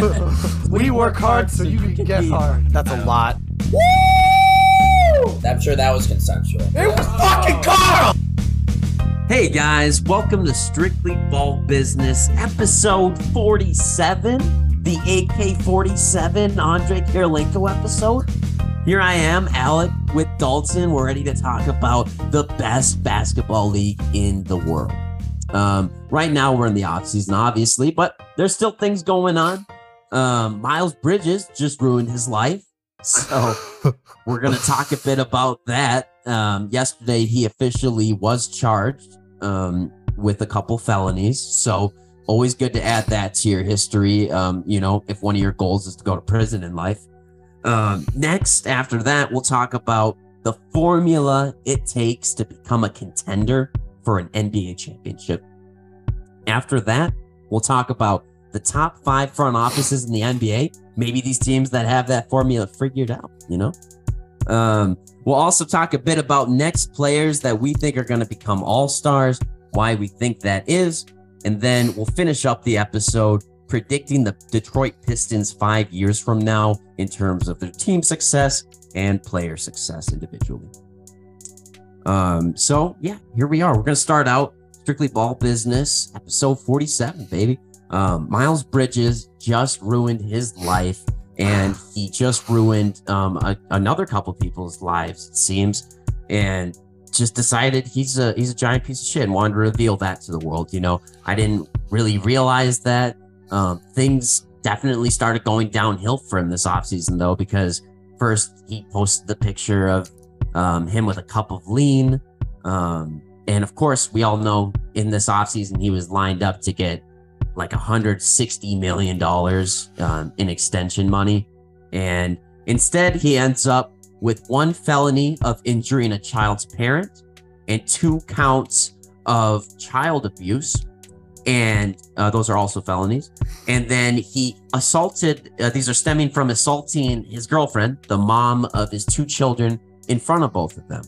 we work hard so you can get hard. That's a lot. I'm sure that was consensual. It was fucking Carl. Hey guys, welcome to Strictly Ball Business, episode 47, the AK 47 Andrei Kirilenko episode. Here I am, Alec, with Dalton. We're ready to talk about the best basketball league in the world. Um, right now, we're in the offseason, obviously, but there's still things going on. Um, Miles Bridges just ruined his life. So we're going to talk a bit about that. Um, yesterday, he officially was charged um, with a couple felonies. So always good to add that to your history. Um, you know, if one of your goals is to go to prison in life. Um, next, after that, we'll talk about the formula it takes to become a contender for an NBA championship. After that, we'll talk about the top five front offices in the NBA. Maybe these teams that have that formula figured out, you know? Um, we'll also talk a bit about next players that we think are going to become all stars, why we think that is, and then we'll finish up the episode predicting the Detroit Pistons five years from now in terms of their team success and player success individually. Um, so yeah, here we are. We're gonna start out strictly ball business, episode 47, baby. Um, Miles Bridges just ruined his life, and he just ruined um, a, another couple people's lives, it seems, and just decided he's a he's a giant piece of shit and wanted to reveal that to the world. You know, I didn't really realize that um, things definitely started going downhill for him this offseason, though, because first he posted the picture of um, him with a cup of lean. Um, and of course, we all know in this offseason, he was lined up to get like $160 million um, in extension money. And instead, he ends up with one felony of injuring a child's parent and two counts of child abuse and uh, those are also felonies. And then he assaulted, uh, these are stemming from assaulting his girlfriend, the mom of his two children, in front of both of them.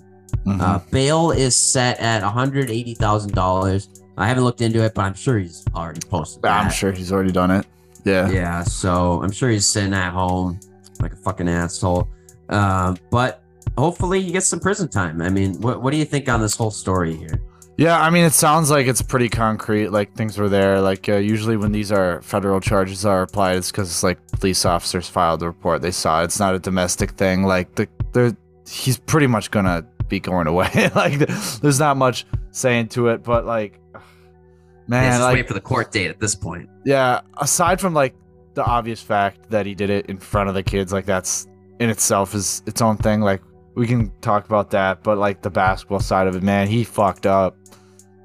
Mm-hmm. Uh, bail is set at $180,000. I haven't looked into it, but I'm sure he's already posted. That. I'm sure he's already done it. Yeah. Yeah. So I'm sure he's sitting at home like a fucking asshole. Uh, but hopefully he gets some prison time. I mean, what, what do you think on this whole story here? Yeah, I mean, it sounds like it's pretty concrete. Like things were there. Like uh, usually when these are federal charges are applied, it's because it's like police officers filed the report. They saw it. it's not a domestic thing. Like the the he's pretty much gonna be going away. like there's not much saying to it, but like man, yeah, just like, wait for the court date at this point. Yeah, aside from like the obvious fact that he did it in front of the kids, like that's in itself is its own thing. Like we can talk about that, but like the basketball side of it, man, he fucked up.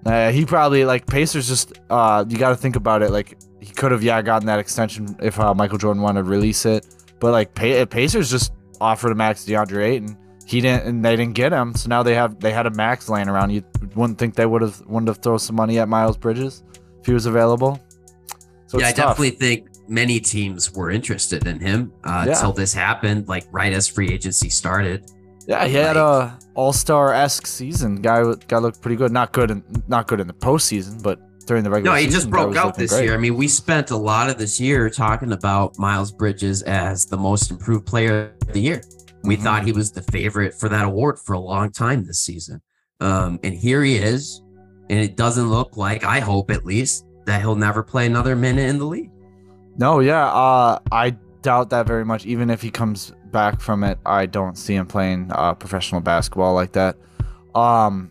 Uh, he probably like Pacers just uh you got to think about it like he could have yeah gotten that extension if uh, Michael Jordan wanted to release it, but like pa- Pacers just offered a max DeAndre Ayton. He didn't, and they didn't get him. So now they have they had a max laying around. You wouldn't think they would have wanted to throw some money at Miles Bridges if he was available. So yeah, I tough. definitely think many teams were interested in him uh, yeah. until this happened, like right as free agency started. Yeah, he had a All Star esque season. Guy guy looked pretty good. Not good in not good in the postseason, but during the regular. No, he just broke out this great. year. I mean, we spent a lot of this year talking about Miles Bridges as the most improved player of the year. We mm-hmm. thought he was the favorite for that award for a long time this season. Um, and here he is, and it doesn't look like I hope at least that he'll never play another minute in the league. No, yeah, uh, I doubt that very much. Even if he comes back from it, I don't see him playing uh, professional basketball like that. Um,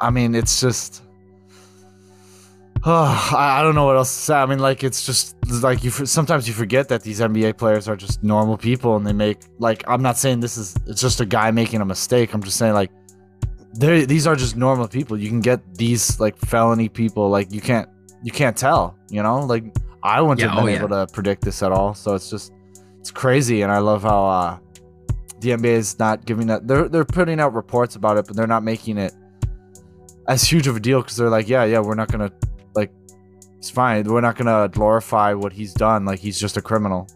I mean, it's just. Oh, I, I don't know what else to say. I mean, like it's just like you. Sometimes you forget that these NBA players are just normal people, and they make like. I'm not saying this is. It's just a guy making a mistake. I'm just saying like, they these are just normal people. You can get these like felony people. Like you can't. You can't tell. You know, like I wouldn't yeah, have been oh, able yeah. to predict this at all. So it's just it's crazy, and I love how uh, the NBA is not giving that. They're they're putting out reports about it, but they're not making it as huge of a deal because they're like, yeah, yeah, we're not gonna it's fine. We're not gonna glorify what he's done. Like he's just a criminal.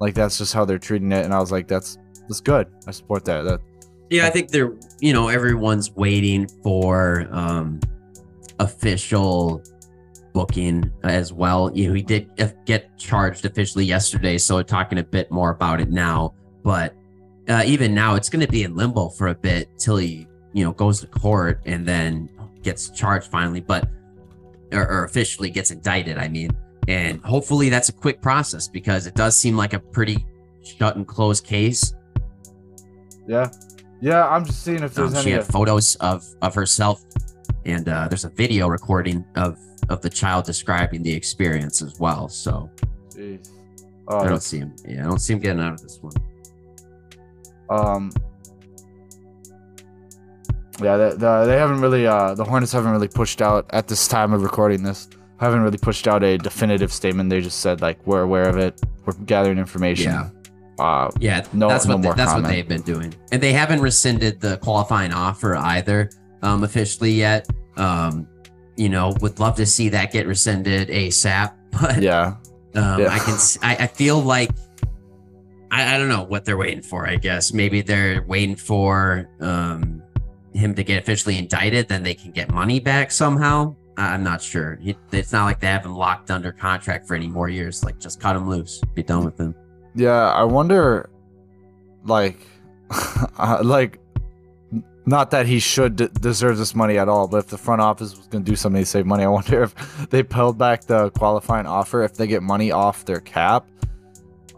Like that's just how they're treating it. And I was like, that's that's good. I support that. That. Yeah, I think they're you know everyone's waiting for um official booking as well. You know, he did get charged officially yesterday, so we're talking a bit more about it now. But uh, even now, it's going to be in limbo for a bit till he, you know, goes to court and then gets charged finally, but or, or officially gets indicted. I mean, and hopefully that's a quick process because it does seem like a pretty shut and closed case. Yeah, yeah. I'm just seeing if there's Um, she any. had photos of of herself, and uh, there's a video recording of of the child describing the experience as well. So Jeez. I Oh, don't see him. Yeah, I don't see him getting out of this one. Um. Yeah, they, the, they haven't really. Uh, the Hornets haven't really pushed out at this time of recording this. Haven't really pushed out a definitive statement. They just said like we're aware of it. We're gathering information. Yeah. Uh, Yeah, No- that's what no they- more that's comment. what they've been doing, and they haven't rescinded the qualifying offer either um, officially yet. Um, you know, would love to see that get rescinded ASAP, but yeah. Um, Yeah. I can. I feel like I, I don't know what they're waiting for. I guess maybe they're waiting for um, him to get officially indicted, then they can get money back somehow. I'm not sure. It's not like they have him locked under contract for any more years. Like just cut him loose, be done with him. Yeah, I wonder, like, uh, like, not that he should d- deserve this money at all, but if the front office was going to do something to save money, I wonder if they pulled back the qualifying offer, if they get money off their cap,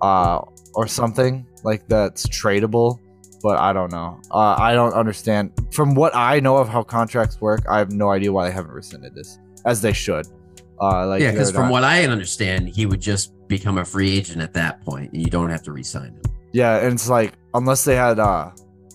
uh, or something like that's tradable. But I don't know. Uh, I don't understand. From what I know of how contracts work, I have no idea why they haven't rescinded this, as they should. Uh, like yeah, because from what I understand, he would just become a free agent at that point, and you don't have to re-sign him. Yeah, and it's like unless they had uh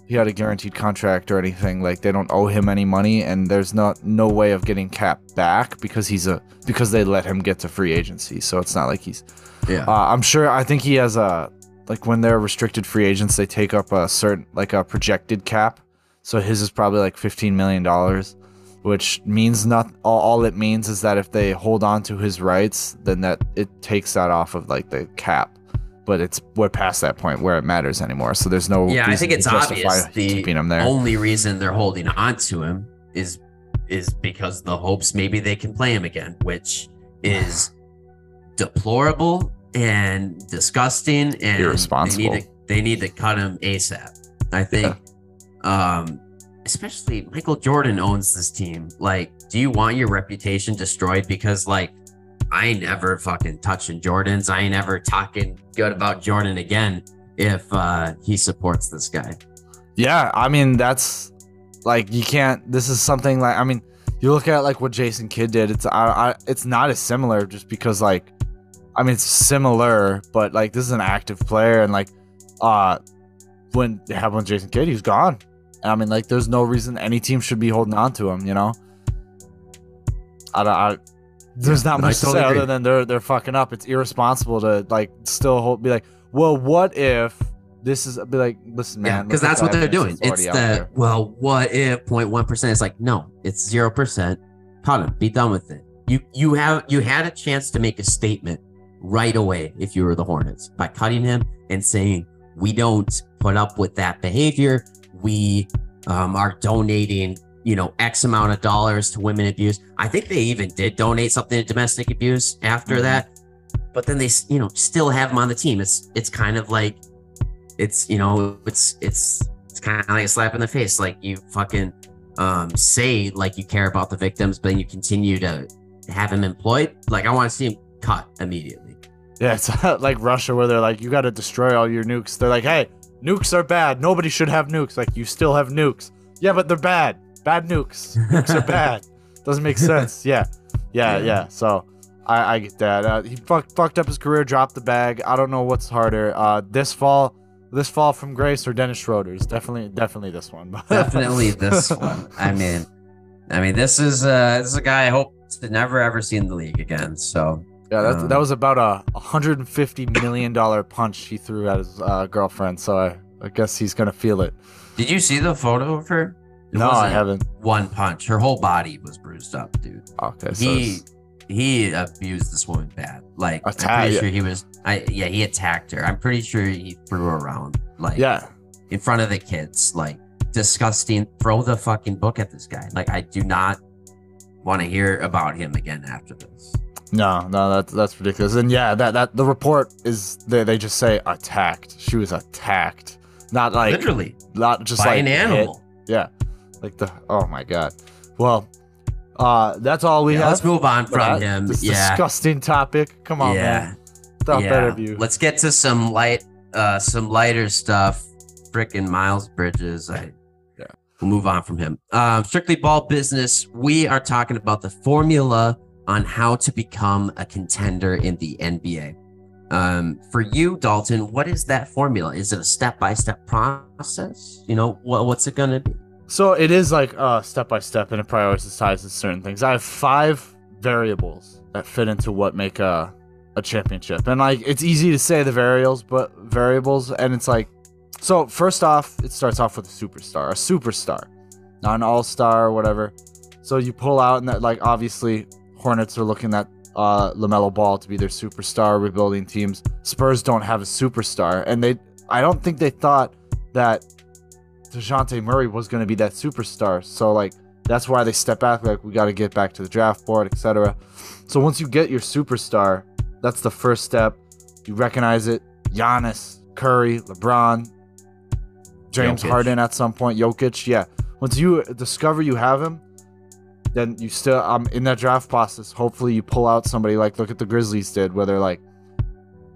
he had a guaranteed contract or anything, like they don't owe him any money and there's not no way of getting Cap back because he's a because they let him get to free agency. So it's not like he's Yeah. uh, I'm sure I think he has a like when they're restricted free agents they take up a certain like a projected cap. So his is probably like 15 million dollars, which means not all, all it means is that if they hold on to his rights, then that it takes that off of like the cap. But it's we're past that point where it matters anymore. So there's no Yeah, I think it's obvious the keeping him there. only reason they're holding on to him is is because the hopes maybe they can play him again, which is deplorable and disgusting and Irresponsible. They need to, they need to cut him ASAP. I think um especially Michael Jordan owns this team. Like, do you want your reputation destroyed because like I ain't ever fucking touching Jordans. I ain't ever talking good about Jordan again if uh he supports this guy. Yeah, I mean that's like you can't. This is something like I mean, you look at like what Jason Kidd did. It's I, I it's not as similar just because like I mean it's similar, but like this is an active player and like uh when it happened with Jason Kidd, he was gone. I mean like there's no reason any team should be holding on to him. You know. I don't. I, there's not much to say agree. other than they're they're fucking up. It's irresponsible to like still hold, be like, well, what if this is be like, listen, man, yeah, because that's what they're doing. It's the well, what if 0.1 percent? It's like no, it's zero percent. Him. Be done with it. You you have you had a chance to make a statement right away if you were the Hornets by cutting him and saying we don't put up with that behavior. We um, are donating you know X amount of dollars to women abuse. I think they even did donate something to domestic abuse after Mhm. that. But then they, you know, still have him on the team. It's it's kind of like, it's you know, it's it's it's kind of like a slap in the face. Like you fucking um say like you care about the victims, but then you continue to have him employed. Like I want to see him cut immediately. Yeah, it's like Russia where they're like, you got to destroy all your nukes. They're like, hey, nukes are bad. Nobody should have nukes. Like, you still have nukes. Yeah, but they're bad. Bad nukes. Nukes are bad. Doesn't make sense. Yeah, yeah, Yeah. So I, I get that. Uh, he fucked fucked up his career, dropped the bag. I don't know what's harder. Uh, this fall, this fall from Grace or Dennis Schroeder's. Definitely, definitely this one. Definitely this one. I mean, I mean, this is uh this is a guy I hope to never ever see in the league again. So Yeah, that, Um, that was about a 150 million dollar punch he threw at his uh, girlfriend. So I, I guess he's gonna feel it. did you see the photo of her? It no, I haven't. One punch. Her whole body was bruised up, dude. Okay, so he he abused this woman bad. Like I'm pretty yeah. sure he was. I yeah, he attacked her. I'm pretty sure he threw her around like yeah, in front of the kids. Like disgusting. Throw the fucking book at this guy. Like I do not want to hear about him again after this. No, no, that's that's ridiculous. And yeah, that that the report is they, they just say attacked. She was attacked, not like Literally not just by like an hit. animal. Yeah, like the oh my god. Well, uh, that's all we Yeah, have. let's move on from that. him. This yeah. disgusting topic. Come on, yeah. man. Yeah. better view. Let's get to some light, uh, some lighter stuff. Frickin' Miles Bridges. I Yeah. we'll move on from him. Um, strictly ball business. We are talking about the formula on how to become a contender in the NBA. Um, for you, Dalton, what is that formula? Is it a step-by-step process? You know, what, what's it gonna be? So it is like step by step, and it prioritizes certain things. I have five variables that fit into what make a a championship, and like it's easy to say the variables, but variables, and it's like so. First off, it starts off with a superstar, a superstar, not an all star or whatever. So you pull out, and that like obviously Hornets are looking at uh Lamelo Ball to be their superstar, rebuilding teams. Spurs don't have a superstar, and they I don't think they thought that DeJounte Murray was going to be that superstar. So like that's why they step back like we got to get back to the draft board, etc. So once you get your superstar, that's the first step. You recognize it. Giannis, Curry, LeBron, James Jokic. Harden at some point, Jokic. Yeah. Once you discover you have him, then you still um in that draft process. Hopefully you pull out somebody like look at the Grizzlies did, where they're like,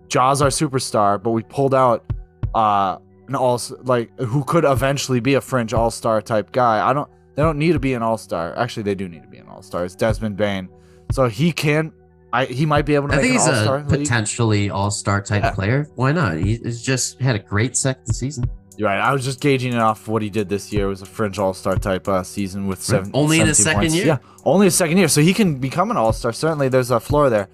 Ja's our superstar, but we pulled out uh an all like who could eventually be a fringe all star type guy. I don't. They don't need to be an all star. Actually, they do need to be an all star. It's Desmond Bane, so he can. I he might be able to I think he's all a star. potentially all-star type Yeah. player. Why not? He- He's just had a great second season. Right. I was just gauging it off what he did this year. It was a fringe all star type uh, season with seven. Only in his 17 second points. year? Yeah, only his second year, so he can become an all star. Certainly, there's a floor there.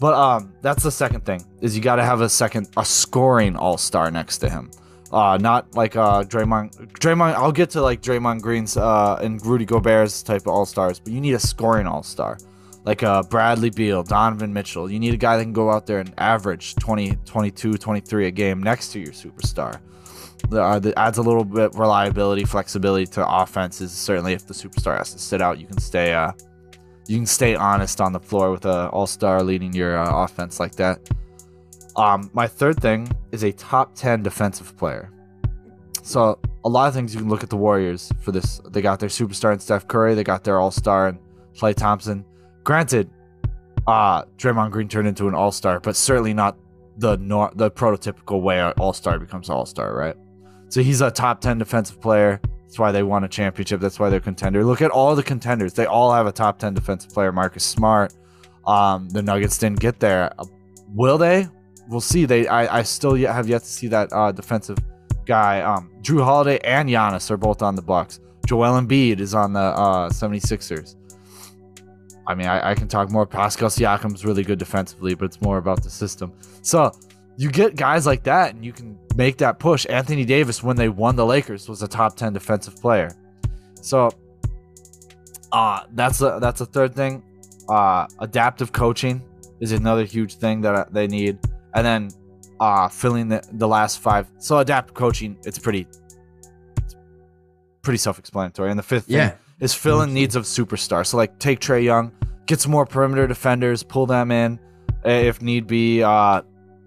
But um, that's the second thing is you got to have a second a scoring all star next to him. Uh, not like uh Draymond. Draymond. I'll get to like Draymond Green's uh and Rudy Gobert's type of all stars, but you need a scoring all star, like uh Bradley Beal, Donovan Mitchell. You need a guy that can go out there and average 20, 22, 23 a game next to your superstar. Uh, that adds a little bit reliability, flexibility to offenses. Certainly, if the superstar has to sit out, you can stay uh you can stay honest on the floor with a all star leading your uh, offense like that. Um, my third thing is a top 10 defensive player. So, a lot of things you can look at the Warriors for this. They got their superstar in Steph Curry, they got their all star in Klay Thompson. Granted, uh, Draymond Green turned into an all star, but certainly not the nor- the prototypical way an all star becomes all star, right? So, he's a top 10 defensive player. That's why they won a championship. That's why they're contender. Look at all the contenders. They all have a top 10 defensive player. Marcus Smart. Um, the Nuggets didn't get there. Uh, Will they? We'll see. They I, I still yet have yet to see that uh, defensive guy. Um, Jrue Holiday and Giannis are both on the Bucks. Joel Embiid is on the uh, 76ers. I mean, I, I can talk more. Pascal Siakam's really good defensively, but it's more about the system. So you get guys like that, and you can make that push. Anthony Davis, when they won the Lakers, was a top 10 defensive player. So uh, that's a that's a third thing. Uh, adaptive coaching is another huge thing that they need, and then uh, filling the, the last five. So adaptive coaching, it's pretty, it's pretty self-explanatory. And the fifth thing is filling needs of superstars. So like take Trae Young, get some more perimeter defenders, pull them in if need be. Uh,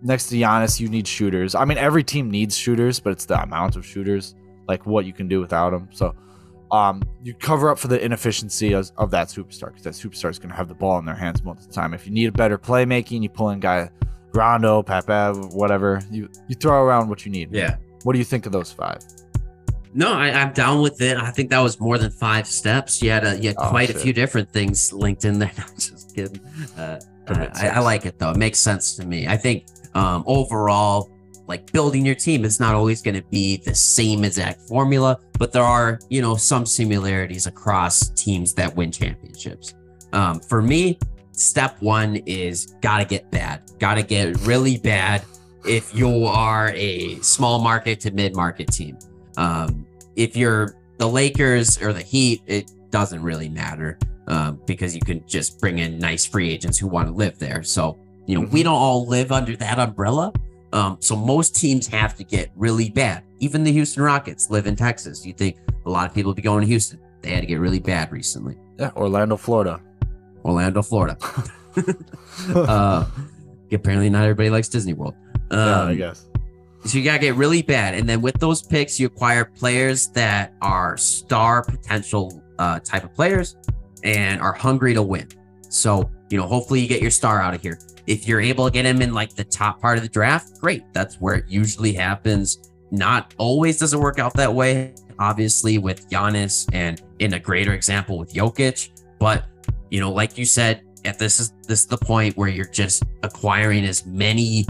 next to Giannis, you need shooters. I mean, every team needs shooters, but it's the amount of shooters, like what you can do without them. So um, you cover up for the inefficiency of, of that superstar because that superstar is going to have the ball in their hands most of the time. If you need a better playmaking, you pull in guy Rondo, Pepe, whatever. You you throw around what you need. Yeah. What do you think of those five? No, I, I'm down with it. I think that was more than five steps. You had a, you had Oh, quite a few different things linked in there. No, just kidding. Uh, uh, I, I like it though. It makes sense to me. I think um, overall, like building your team is not always going to be the same exact formula, but there are you know some similarities across teams that win championships. Um, for me, step one is gotta get bad. Gotta get really bad if you are a small market to mid market team. Um, if you're the Lakers or the Heat, it doesn't really matter um, because you can just bring in nice free agents who want to live there. So, you know, we don't all live under that umbrella. Um, so most teams have to get really bad. Even the Houston Rockets live in Texas. You think a lot of people would be going to Houston? They had to get really bad recently. Yeah, Orlando, Florida. Orlando, Florida. uh, apparently, not everybody likes Disney World. Um, yeah, I guess. So you gotta get really bad, and then with those picks, you acquire players that are star potential uh, type of players and are hungry to win. So you know, hopefully, you get your star out of here. If you're able to get him in like the top part of the draft, great. That's where it usually happens. Not always does it work out that way. Obviously, with Giannis, and in a greater example with Jokic, but you know, like you said, if this is this is the point where you're just acquiring as many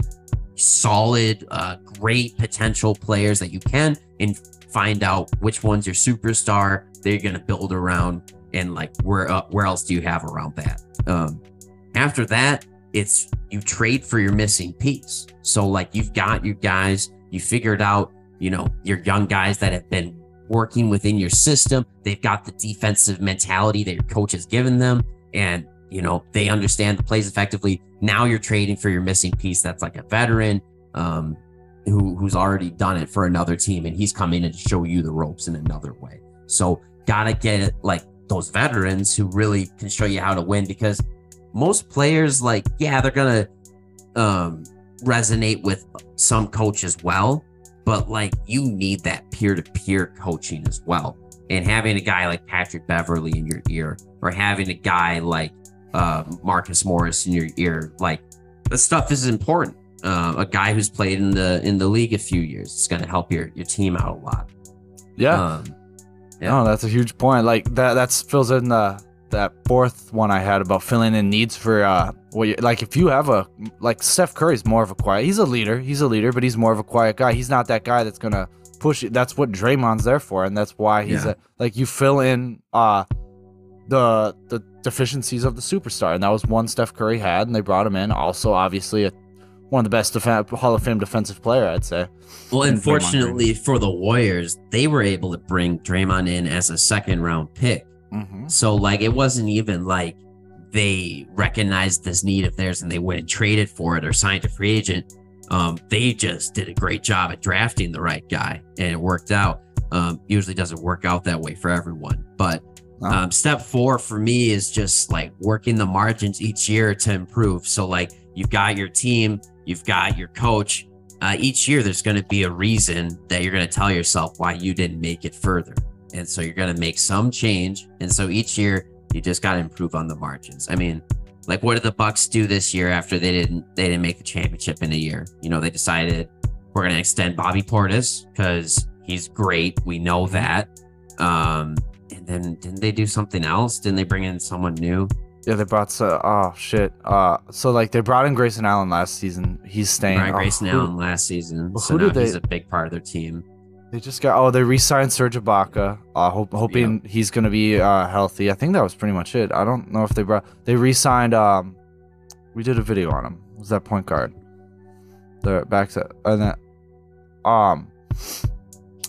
solid, uh, great potential players that you can and find out which one's your superstar that you're to build around and like where uh, where else do you have around that um after that it's you trade for your missing piece. So like you've got your guys you figured out you know your young guys that have been working within your system. They've got the defensive mentality that your coach has given them. And you know they understand the plays effectively. Now you're trading for your missing piece that's like a veteran um, who who's already done it for another team. And he's coming in to show you the ropes in another way. So gotta get it like those veterans who really can show you how to win because most players like yeah they're gonna um resonate with some coach as well but like you need that peer-to-peer coaching as well and having a guy like patrick beverley in your ear or having a guy like uh, Marcus Morris in your ear. Like the stuff is important. Uh, a guy who's played in the in the league a few years is going to help your your team out a lot. Yeah. Um, yeah. No, that's a huge point. Like that that fills in the that fourth one I had about filling in needs for uh what you, like if you have a like Steph Curry's more of a quiet. He's a leader. He's a leader, but he's more of a quiet guy. He's not that guy that's gonna push it. That's what Draymond's there for, and that's why he's Yeah. a like you fill in uh the the deficiencies of the superstar, and that was one Steph Curry had, and they brought him in. Also, obviously, a, one of the best defen Hall of Fame defensive player, I'd say. Well, unfortunately for the Warriors, they were able to bring Draymond in as a second round pick. Mm-hmm. So like it wasn't even like they recognized this need of theirs and they went and traded for it or signed a free agent. Um, they just did a great job at drafting the right guy and it worked out. Um, usually doesn't work out that way for everyone, but um, step four for me is just like working the margins each year to improve. So like you've got your team, you've got your coach. Uh, each year there's going to be a reason that you're going to tell yourself why you didn't make it further and so you're going to make some change. And so each year you just got to improve on the margins. I mean like what did the bucks do this year after they didn't they didn't make the championship in a year? You know they decided we're going to extend bobby portis because he's great. We know that. Um and then didn't they do something else? Didn't they bring in someone new? Yeah, they brought so oh shit. Uh, so like they brought in Grayson Allen last season. He's staying. Brian Oh, Grayson who- Allen last season. So who now did they- he's a big part of their team They just got oh they re-signed Serge Ibaka. Uh, hope, hoping he's gonna be uh healthy. I think that was pretty much it. I don't know if they brought they re-signed. Um, we did a video on him. Was that point guard? The back set and then, um,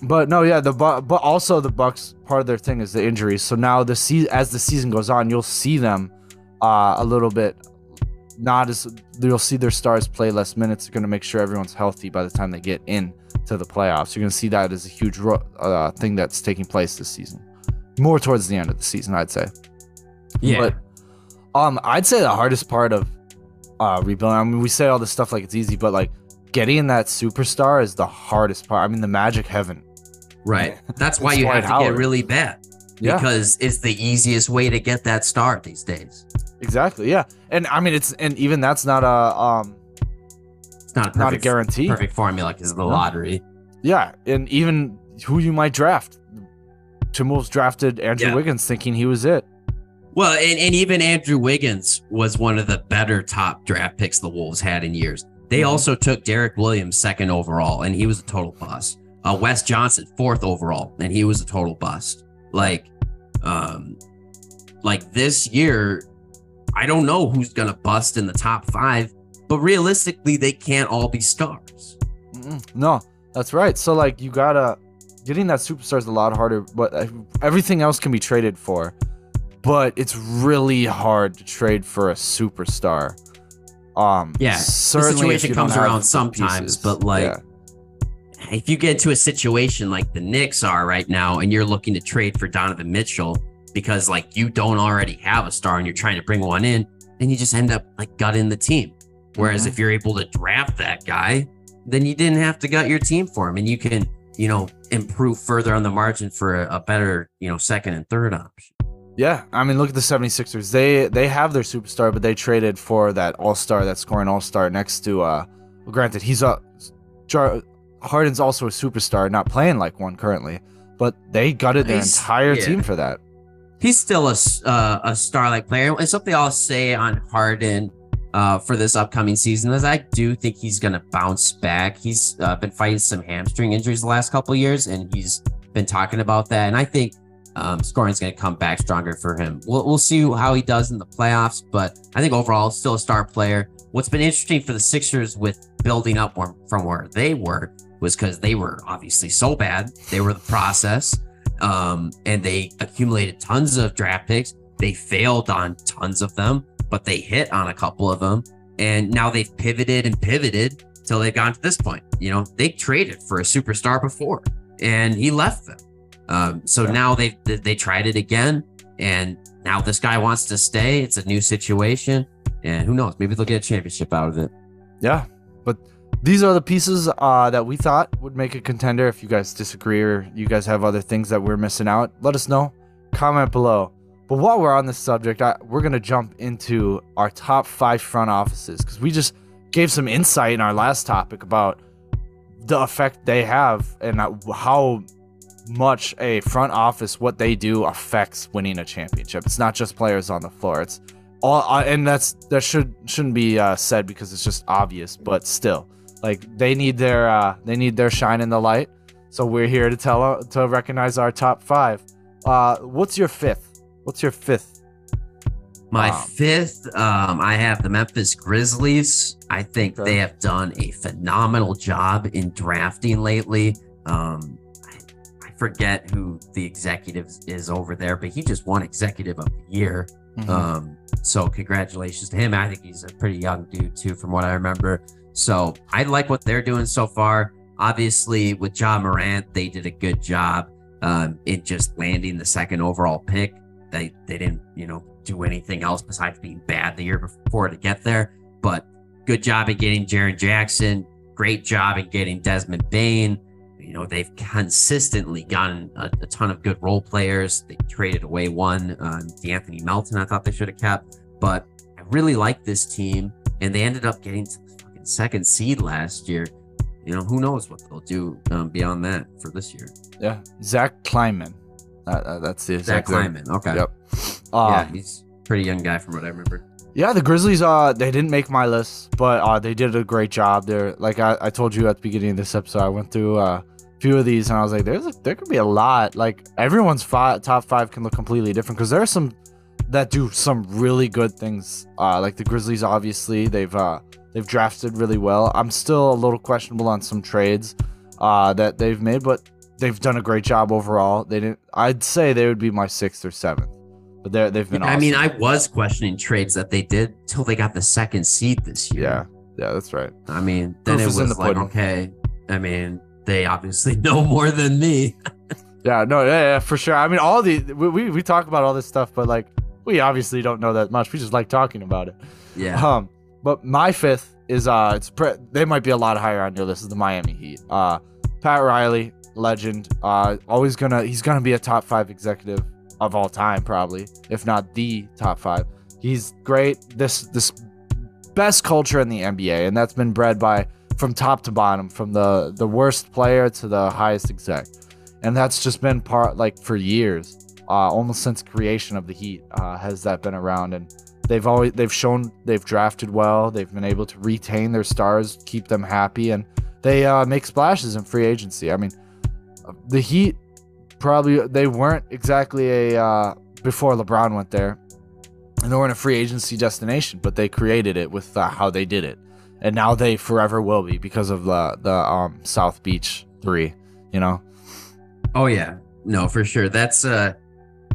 but no, yeah, the Bu- but also the Bucks part of their thing is the injuries. So now the se- as the season goes on, you'll see them uh a little bit not as you'll see their stars play less minutes. They're gonna make sure everyone's healthy by the time they get in to the playoffs. You're gonna see that as a huge uh, thing that's taking place this season. More towards the end of the season, I'd say. Yeah. But um, I'd say the hardest part of uh rebuilding. I mean, we say all this stuff like it's easy, but like getting that superstar is the hardest part. I mean, the Magic haven't. right that's why you have to Howard. get really bad Yeah, because it's the easiest way to get that star these days. exactly. Yeah, and I mean, it's and even that's not a um not a perfect, not a guarantee. perfect formula because of the No. lottery. Yeah, and even who you might draft. Timberwolves drafted Andrew Yeah. Wiggins thinking he was it. Well, and, and even Andrew Wiggins was one of the better top draft picks the Wolves had in years. They Mhm. also took Derrick Williams second overall, and he was a total bust. Uh, Wes Johnson fourth overall, and he was a total bust. Like, um, like this year, I don't know who's gonna bust in the top five, but realistically, they can't all be stars. Mm-mm. No, that's right. So like you gotta getting that superstar is a lot harder, but everything else can be traded for. But it's really hard to trade for a superstar. Um, Yeah, the situation comes around sometimes, pieces. but like Yeah. if you get into a situation like the Knicks are right now and you're looking to trade for Donovan Mitchell because like you don't already have a star and you're trying to bring one in, then you just end up like gutting the team. Whereas if you're able to draft that guy, then you didn't have to gut your team for him and you can, you know, improve further on the margin for a, a better, you know, second and third option. Yeah, I mean, look at the 76ers. They they have their superstar, but they traded for that all-star, that scoring all-star next to uh well, granted, he's a Jar- Harden's also a superstar, not playing like one currently, but they gutted their He's- entire yeah. team for that. He's still a uh, a star-like player. And something I'll say on Harden uh, for this upcoming season is I do think he's going to bounce back. He's uh, been fighting some hamstring injuries the last couple years, and he's been talking about that. And I think um, scoring is going to come back stronger for him. We'll, we'll see how he does in the playoffs, but I think overall, still a star player. What's been interesting for the Sixers with building up from where they were was because they were obviously so bad. They were the process um, and they accumulated tons of draft picks. They failed on tons of them, but they hit on a couple of them. And now they've pivoted and pivoted till they've gotten to this point. You know, they traded for a superstar before, and he left them. Um, so Yeah. now they they tried it again, and now this guy wants to stay. It's a new situation, and who knows? Maybe they'll get a championship out of it. Yeah, but these are the pieces uh, that we thought would make a contender. If you guys disagree or you guys have other things that we're missing out, let us know. Comment below. But while we're on this subject, I, we're gonna jump into our top five front offices because we just gave some insight in our last topic about the effect they have and how much a front office what they do affects winning a championship. It's not just players on the floor. It's all, uh, and that's that should shouldn't be uh, said because it's just obvious, but still, like they need their uh, they need their shine in the light. So we're here to tell uh, to recognize our top five. Uh, what's your fifth? What's your fifth? My Wow. fifth, um, I have the Memphis Grizzlies. I think Okay. they have done a phenomenal job in drafting lately. Um, I, I forget who the executive is over there, but he just won Executive of the Year. Mm-hmm. Um, so congratulations to him. I think he's a pretty young dude too, from what I remember. So I like what they're doing so far. Obviously, with Ja Morant, they did a good job um, in just landing the second overall pick. They they didn't, you know, do anything else besides being bad the year before to get there. But good job at getting Jaren Jackson. Great job at getting Desmond Bane. You know, they've consistently gotten a, a ton of good role players. They traded away one, De'Anthony Melton. I thought they should have kept, but I really like this team, and they ended up getting to the fucking second seed last year. You know, who knows what they'll do um, beyond that for this year. Yeah, Zach Kleiman. Uh, that's the exact name. Kleiman. Okay. Yep. Um, yeah, he's a pretty young guy from what I remember. Yeah, the Grizzlies. Uh, they didn't make my list, but uh, they did a great job. They're like I, I told you at the beginning of this episode. I went through uh, a few of these, and I was like, "There's a, there could be a lot. Like everyone's five, top five can look completely different because there are some that do some really good things. Uh, like the Grizzlies, obviously they've uh, they've drafted really well. I'm still a little questionable on some trades uh, that they've made, but they've done a great job overall. They didn't. I'd say they would be my sixth or seventh, but they they've been. I mean, I was questioning trades that they did till they got the second seed this year. yeah, yeah, that's right. I mean, then Proof it was the like, pudding. okay. I mean, they obviously know more than me. Yeah, no, yeah, yeah, for sure. I mean, all the we, we we talk about all this stuff, but like we obviously don't know that much. We just like talking about it. Yeah. Um, but my fifth is uh, it's pre- they might be a lot higher on your list. Is the Miami Heat. Uh, Pat Riley, legend. Uh, always gonna he's gonna be a top five executive of all time, probably if not the top five. He's great. This this best culture in the NBA, and that's been bred by from top to bottom, from the the worst player to the highest exec, and that's just been part like for years, uh, almost since creation of the Heat uh, has that been around, and they've always they've shown they've drafted well, they've been able to retain their stars, keep them happy, and they uh, make splashes in free agency. I mean, the Heat probably they weren't exactly a uh, before LeBron went there and they weren't a free agency destination, but they created it with uh, how they did it, and now they forever will be because of the the um, South Beach three. You know, Oh yeah, no, for sure. That's a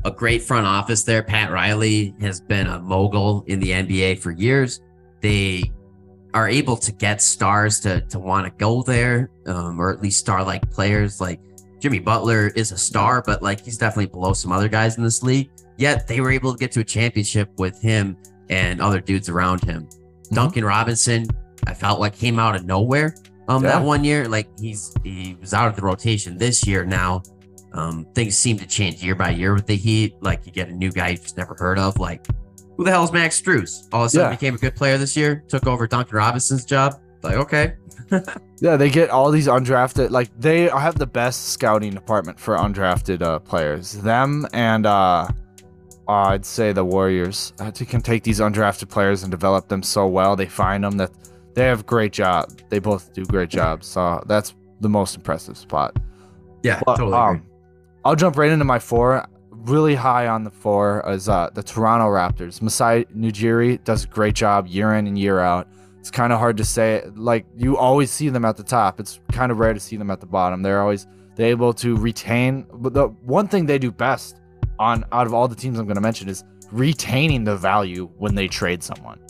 a great front office there. Pat Riley has been a mogul in the NBA for years. They are able to get stars to to want to go there, um, or at least star like players. Like Jimmy Butler is a star, but like he's definitely below some other guys in this league. yet they were able to get to a championship with him and other dudes around him. Mm-hmm. Duncan Robinson, I felt like came out of nowhere. Um, Yeah. that one year, like he's he was out of the rotation. This year now, um, things seem to change year by year with the Heat. Like you get a new guy you just never heard of. Like who the hell is Max Strus? All of a sudden Yeah. became a good player this year. Took over Duncan Robinson's job. Like okay, Yeah, they get all these undrafted. Like they have the best scouting department for undrafted uh, players. Them and uh, I'd say the Warriors. Uh, they can take these undrafted players and develop them so well. They find them that they have great job. They both do great jobs. So that's the most impressive spot. yeah, But, totally. agree. um, I'll jump right into my four. Really high on the four is uh, the Toronto Raptors. Masai Ujiri does a great job year in and year out. It's kind of hard to say. Like you always see them at the top. It's kind of rare to see them at the bottom. They're always they're able to retain. But the one thing they do best on out of all the teams I'm going to mention is retaining the value when they trade someone.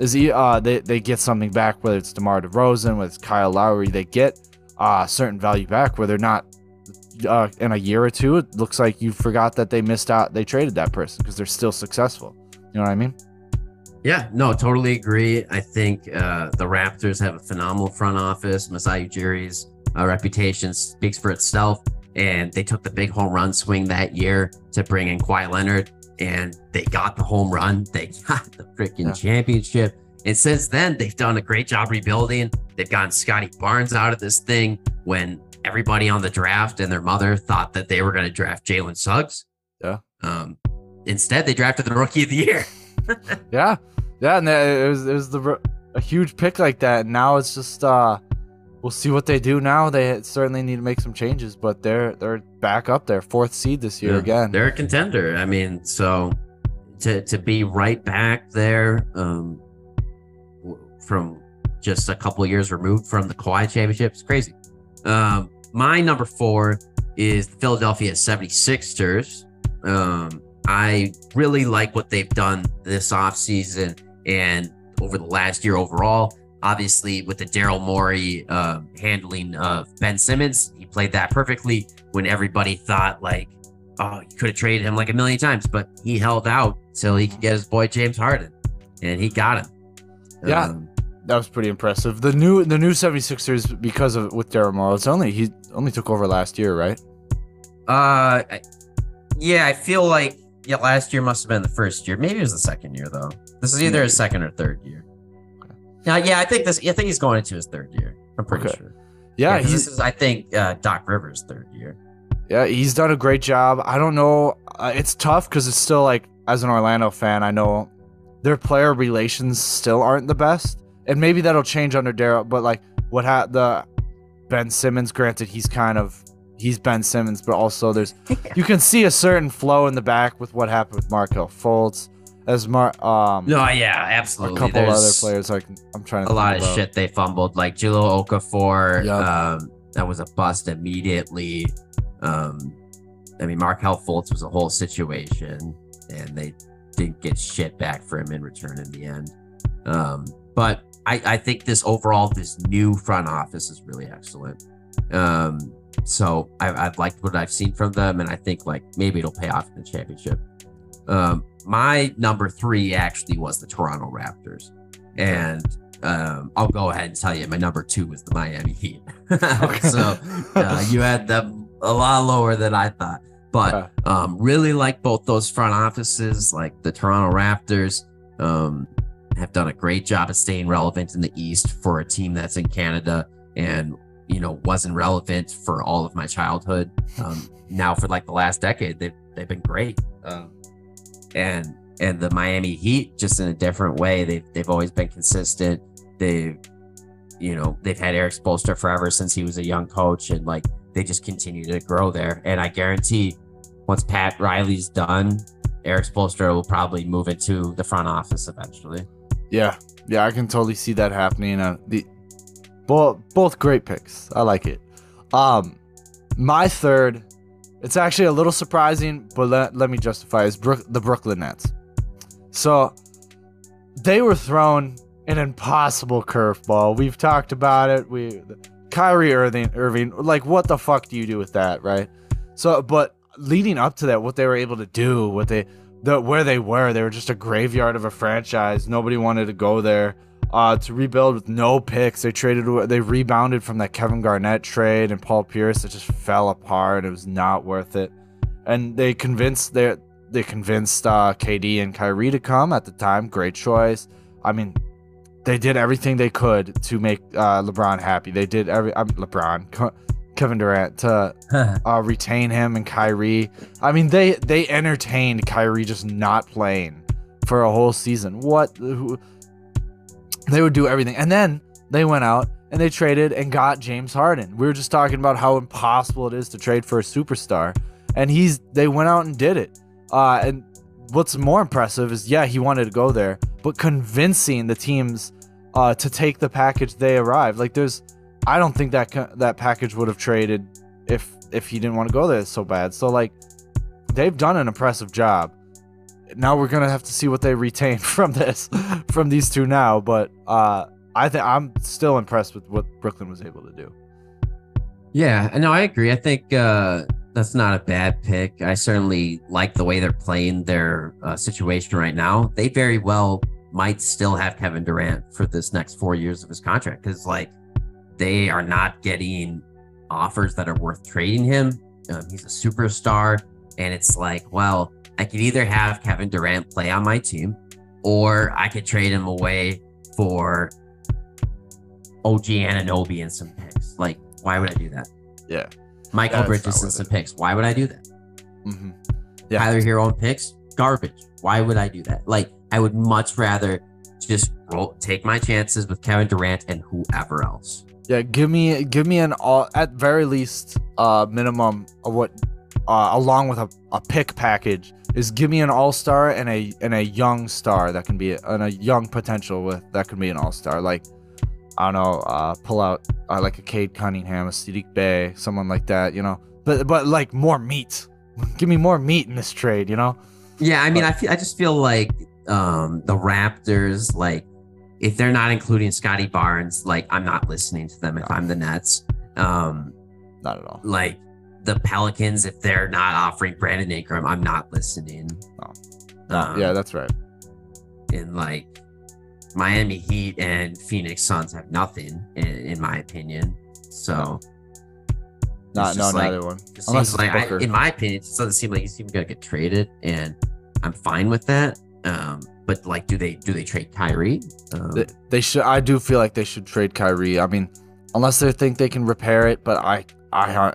Is he, uh, they they get something back whether it's DeMar DeRozan, whether it's Kyle Lowry. They get uh, certain value back where they're not uh, in a year or two, it looks like you forgot that they missed out. They traded that person because they're still successful. You know what I mean? Yeah, no, totally agree. I think uh, the Raptors have a phenomenal front office. Masai Ujiri's uh, reputation speaks for itself, and they took the big home run swing that year to bring in Kawhi Leonard, and they got the home run. They got the freaking Yeah. championship. And since then, they've done a great job rebuilding. They've gotten Scottie Barnes out of this thing when everybody on the draft and their mother thought that they were going to draft Jalen Suggs. Yeah. Um, instead, they drafted the rookie of the year. Yeah, yeah. And it was it was the a huge pick like that. And now it's just uh, we'll see what they do now. They certainly need to make some changes, but they're they're back up there, fourth seed this year Yeah, again. They're a contender. I mean, so to to be right back there um, from just a couple of years removed from the Kawhi championship is crazy. Um, my number four is the Philadelphia 76ers. Um, I really like what they've done this offseason and over the last year overall. Obviously, with the Daryl Morey um handling of Ben Simmons, he played that perfectly when everybody thought like, oh, you could have traded him like a million times, but he held out till he could get his boy James Harden, and he got him. Yeah. Um, that was pretty impressive. The new the new 76ers because of with Daryl Morey. It's only he only took over last year, right? Uh, I- yeah, I feel like yeah, last year must have been the first year. Maybe it was the second year though. This is either his second or third year. Now, yeah, I think this. I think he's going into his third year. I'm pretty Okay. sure. Yeah, he's this is. I think uh, Doc Rivers' third year. Yeah, he's done a great job. I don't know. Uh, it's tough because it's still like, as an Orlando fan, I know their player relations still aren't the best, and maybe that'll change under Daryl. But like, what ha- the Ben Simmons? Granted, he's kind of he's Ben Simmons, but also there's you can see a certain flow in the back with what happened with Markelle Fultz, as Mar um No, yeah, absolutely. a absolutely. couple other players. Like I'm trying to a lot think of about. shit they fumbled, like Jahlil Okafor. Yup. Um, that was a bust immediately. Um, I mean, Markelle Fultz was a whole situation, and they didn't get shit back for him in return in the end. Um, but I, I think this overall, this new front office is really excellent. Um, so I, I've liked what I've seen from them, and I think like maybe it'll pay off in the championship. Um, my number three actually was the Toronto Raptors, and um, I'll go ahead and tell you my number two was the Miami Heat. so uh, you had them a lot lower than I thought, but um, really like both those front offices, like the Toronto Raptors. Um, have done a great job of staying relevant in the East for a team that's in Canada and you know wasn't relevant for all of my childhood. Um, now for like the last decade, they've they've been great. Um, and and the Miami Heat just in a different way. They've they've always been consistent. They've you know they've had Erik Spoelstra forever since he was a young coach, and like they just continue to grow there. And I guarantee, once Pat Riley's done, Erik Spoelstra will probably move into the front office eventually. Yeah, yeah, I can totally see that happening. Uh, the both both great picks. I like it. Um, my third, it's actually a little surprising, but let, let me justify. Is Brook, the Brooklyn Nets. So they were thrown an impossible curveball. We've talked about it. We Kyrie Irving, Irving, like what the fuck do you do with that, right? So, but leading up to that, what they were able to do, what they the where they were. They were just a graveyard of a franchise. Nobody wanted to go there. Uh, to rebuild with no picks, they traded. They rebounded from that Kevin Garnett trade and Paul Pierce. It just fell apart. It was not worth it. And they convinced they they convinced uh, KD and Kyrie to come at the time. Great choice. I mean, they did everything they could to make uh, LeBron happy. They did every um, LeBron, Kevin Durant to uh, retain him and Kyrie. I mean, they they entertained Kyrie just not playing for a whole season. What? Who, they would do everything. And then they went out and they traded and got James Harden. We were just talking about how impossible it is to trade for a superstar. And he's they went out and did it. Uh, and what's more impressive is yeah, he wanted to go there, but convincing the teams uh, to take the package they arrived. Like there's I don't think that that package would have traded if if he didn't want to go there so bad. So like they've done an impressive job now we're gonna have to see what they retain from this, from these two now. But uh, I think I'm still impressed with what Brooklyn was able to do. Yeah, no, I agree. I think uh, that's not a bad pick. I certainly like the way they're playing their uh, situation right now. They very well might still have Kevin Durant for this next four years of his contract because, like, they are not getting offers that are worth trading him. Um, he's a superstar, and it's like, well, I could either have Kevin Durant play on my team, or I could trade him away for OG Anunoby and some picks. Like, why would I do that? Yeah. Michael That's Bridges and some picks. Why would I do that? Mm-hmm. Yeah. Tyler Herro and picks. Garbage. Why would I do that? Like, I would much rather just roll, take my chances with Kevin Durant and whoever else. Yeah, give me give me an all at very least uh minimum of what uh, along with a, a pick package is give me an all star and a and a young star that can be and a young potential with that could be an all star. Like I don't know, uh, pull out uh, like a Cade Cunningham, a Saddiq Bey, someone like that. You know, but but like more meat. give me more meat in this trade. You know. Yeah, I mean, but, I feel I just feel like um, the Raptors like if they're not including Scottie Barnes, like I'm not listening to them if I'm the Nets. Um, not at all. Like the Pelicans, if they're not offering Brandon Ingram, I'm not listening. Oh. Um, yeah, that's right. And like Miami Heat and Phoenix Suns have nothing, in, in my opinion. So, not no, like, neither one. Unless like I, in my opinion, it doesn't seem like he's even gonna get traded, and I'm fine with that. Um, but like, do they do they trade Kyrie? Um, they, they should. I do feel like they should trade Kyrie. I mean, unless they think they can repair it, but I I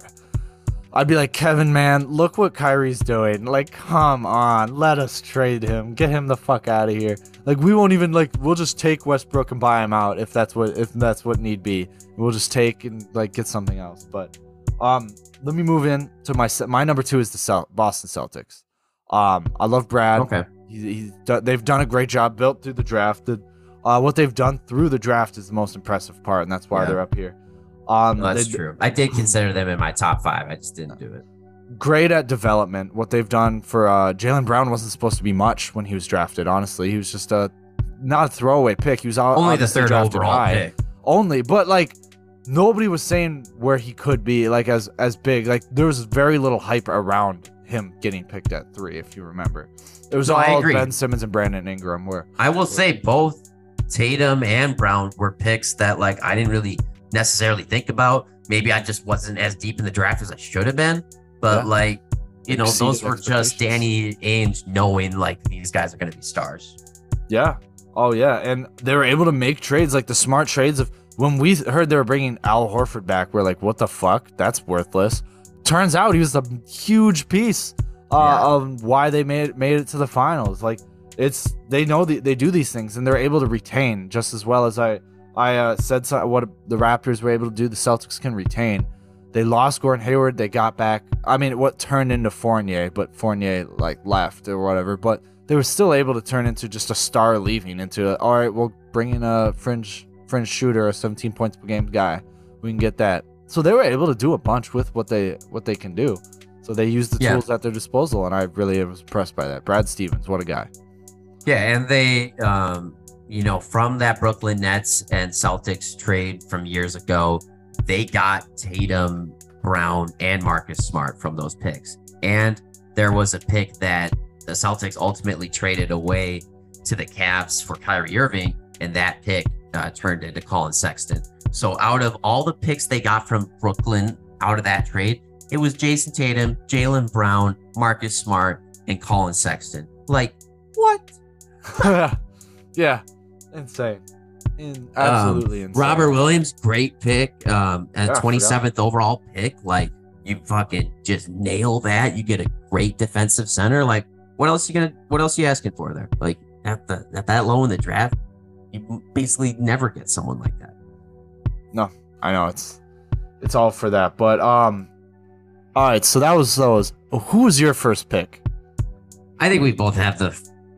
I'd be like, Kevin, man, look what Kyrie's doing. Like, come on, let us trade him. Get him the fuck out of here. Like, we won't even like. We'll just take Westbrook and buy him out if that's what if that's what need be. We'll just take and like get something else. But um, let me move in to my my number two is the Cel- Boston Celtics. Um, I love Brad. Okay. He, they've done a great job built through the draft. The, uh, what they've done through the draft is the most impressive part, and that's why yeah. they're up here. Um, that's true. I did consider them in my top five. I just didn't do it. Great at development. What they've done for uh, Jaylen Brown wasn't supposed to be much when he was drafted. Honestly, he was just a not a throwaway pick. He was only the third overall high. pick. Only, but like nobody was saying where he could be like as as big. Like there was very little hype around him getting picked at three. If you remember, it was no, all Ben Simmons and Brandon Ingram. Where I will say both Tatum and Brown were picks that like I didn't really necessarily think about. Maybe I just wasn't as deep in the draft as I should have been. But yeah. like, you know, those were just Danny Ainge knowing like these guys are going to be stars. Yeah. Oh yeah, and they were able to make trades like the smart trades of when we heard they were bringing Al Horford back. We're like, what the fuck? That's worthless. Turns out he was a huge piece uh, yeah. of why they made made it to the finals. Like it's they know the, they do these things and they're able to retain just as well as I I uh, said so, what the Raptors were able to do, the Celtics can retain. They lost Gordon Hayward. They got back. I mean, what turned into Fournier, but Fournier like left or whatever. But they were still able to turn into just a star leaving into a, all right. We'll bring in a fringe fringe shooter, a 17 points per game guy. We can get that. So they were able to do a bunch with what they what they can do. So they used the yeah. tools at their disposal, and I really was impressed by that. Brad Stevens, what a guy. Yeah, and they um, you know, from that Brooklyn Nets and Celtics trade from years ago, they got Tatum, Brown, and Marcus Smart from those picks. And there was a pick that the Celtics ultimately traded away to the Cavs for Kyrie Irving, and that pick uh, turned into Collin Sexton. So out of all the picks they got from Brooklyn out of that trade, it was Jayson Tatum, Jaylen Brown, Marcus Smart, and Collin Sexton. Like, what? yeah, insane. In, absolutely insane. Um, Robert Williams, great pick. Um, a Yeah, 27th overall pick. Like, you fucking just nail that. You get a great defensive center. Like, what else you gonna? What else you asking for there? Like at the at that low in the draft, you basically never get someone like that. No, I know it's it's all for that, but um, all right. So that was those. Who was your first pick? I think we both have the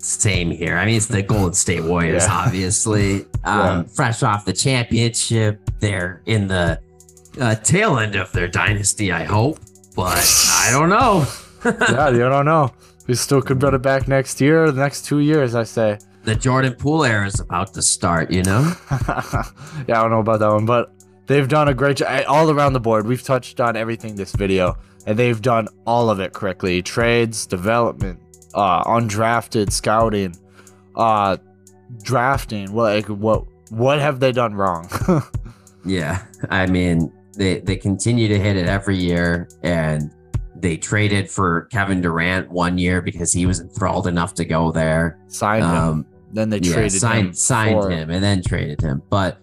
same here. I mean, it's the Golden State Warriors, Yeah. obviously. Um, Yeah. Fresh off the championship, they're in the uh, tail end of their dynasty, I hope. But I don't know. yeah, you don't know. We still could run it back next year, the next two years. I say. the Jordan Poole era is about to start, you know? yeah, I don't know about that one, but they've done a great job all around the board. We've touched on everything this video, and they've done all of it correctly: trades, development, uh, undrafted scouting, uh, drafting. What like what what have they done wrong? Yeah. I mean, they, they continue to hit it every year, and they traded for Kevin Durant one year because he was enthralled enough to go there. Signed him, Um, then they yeah, traded signed, him. signed for- him and then traded him. But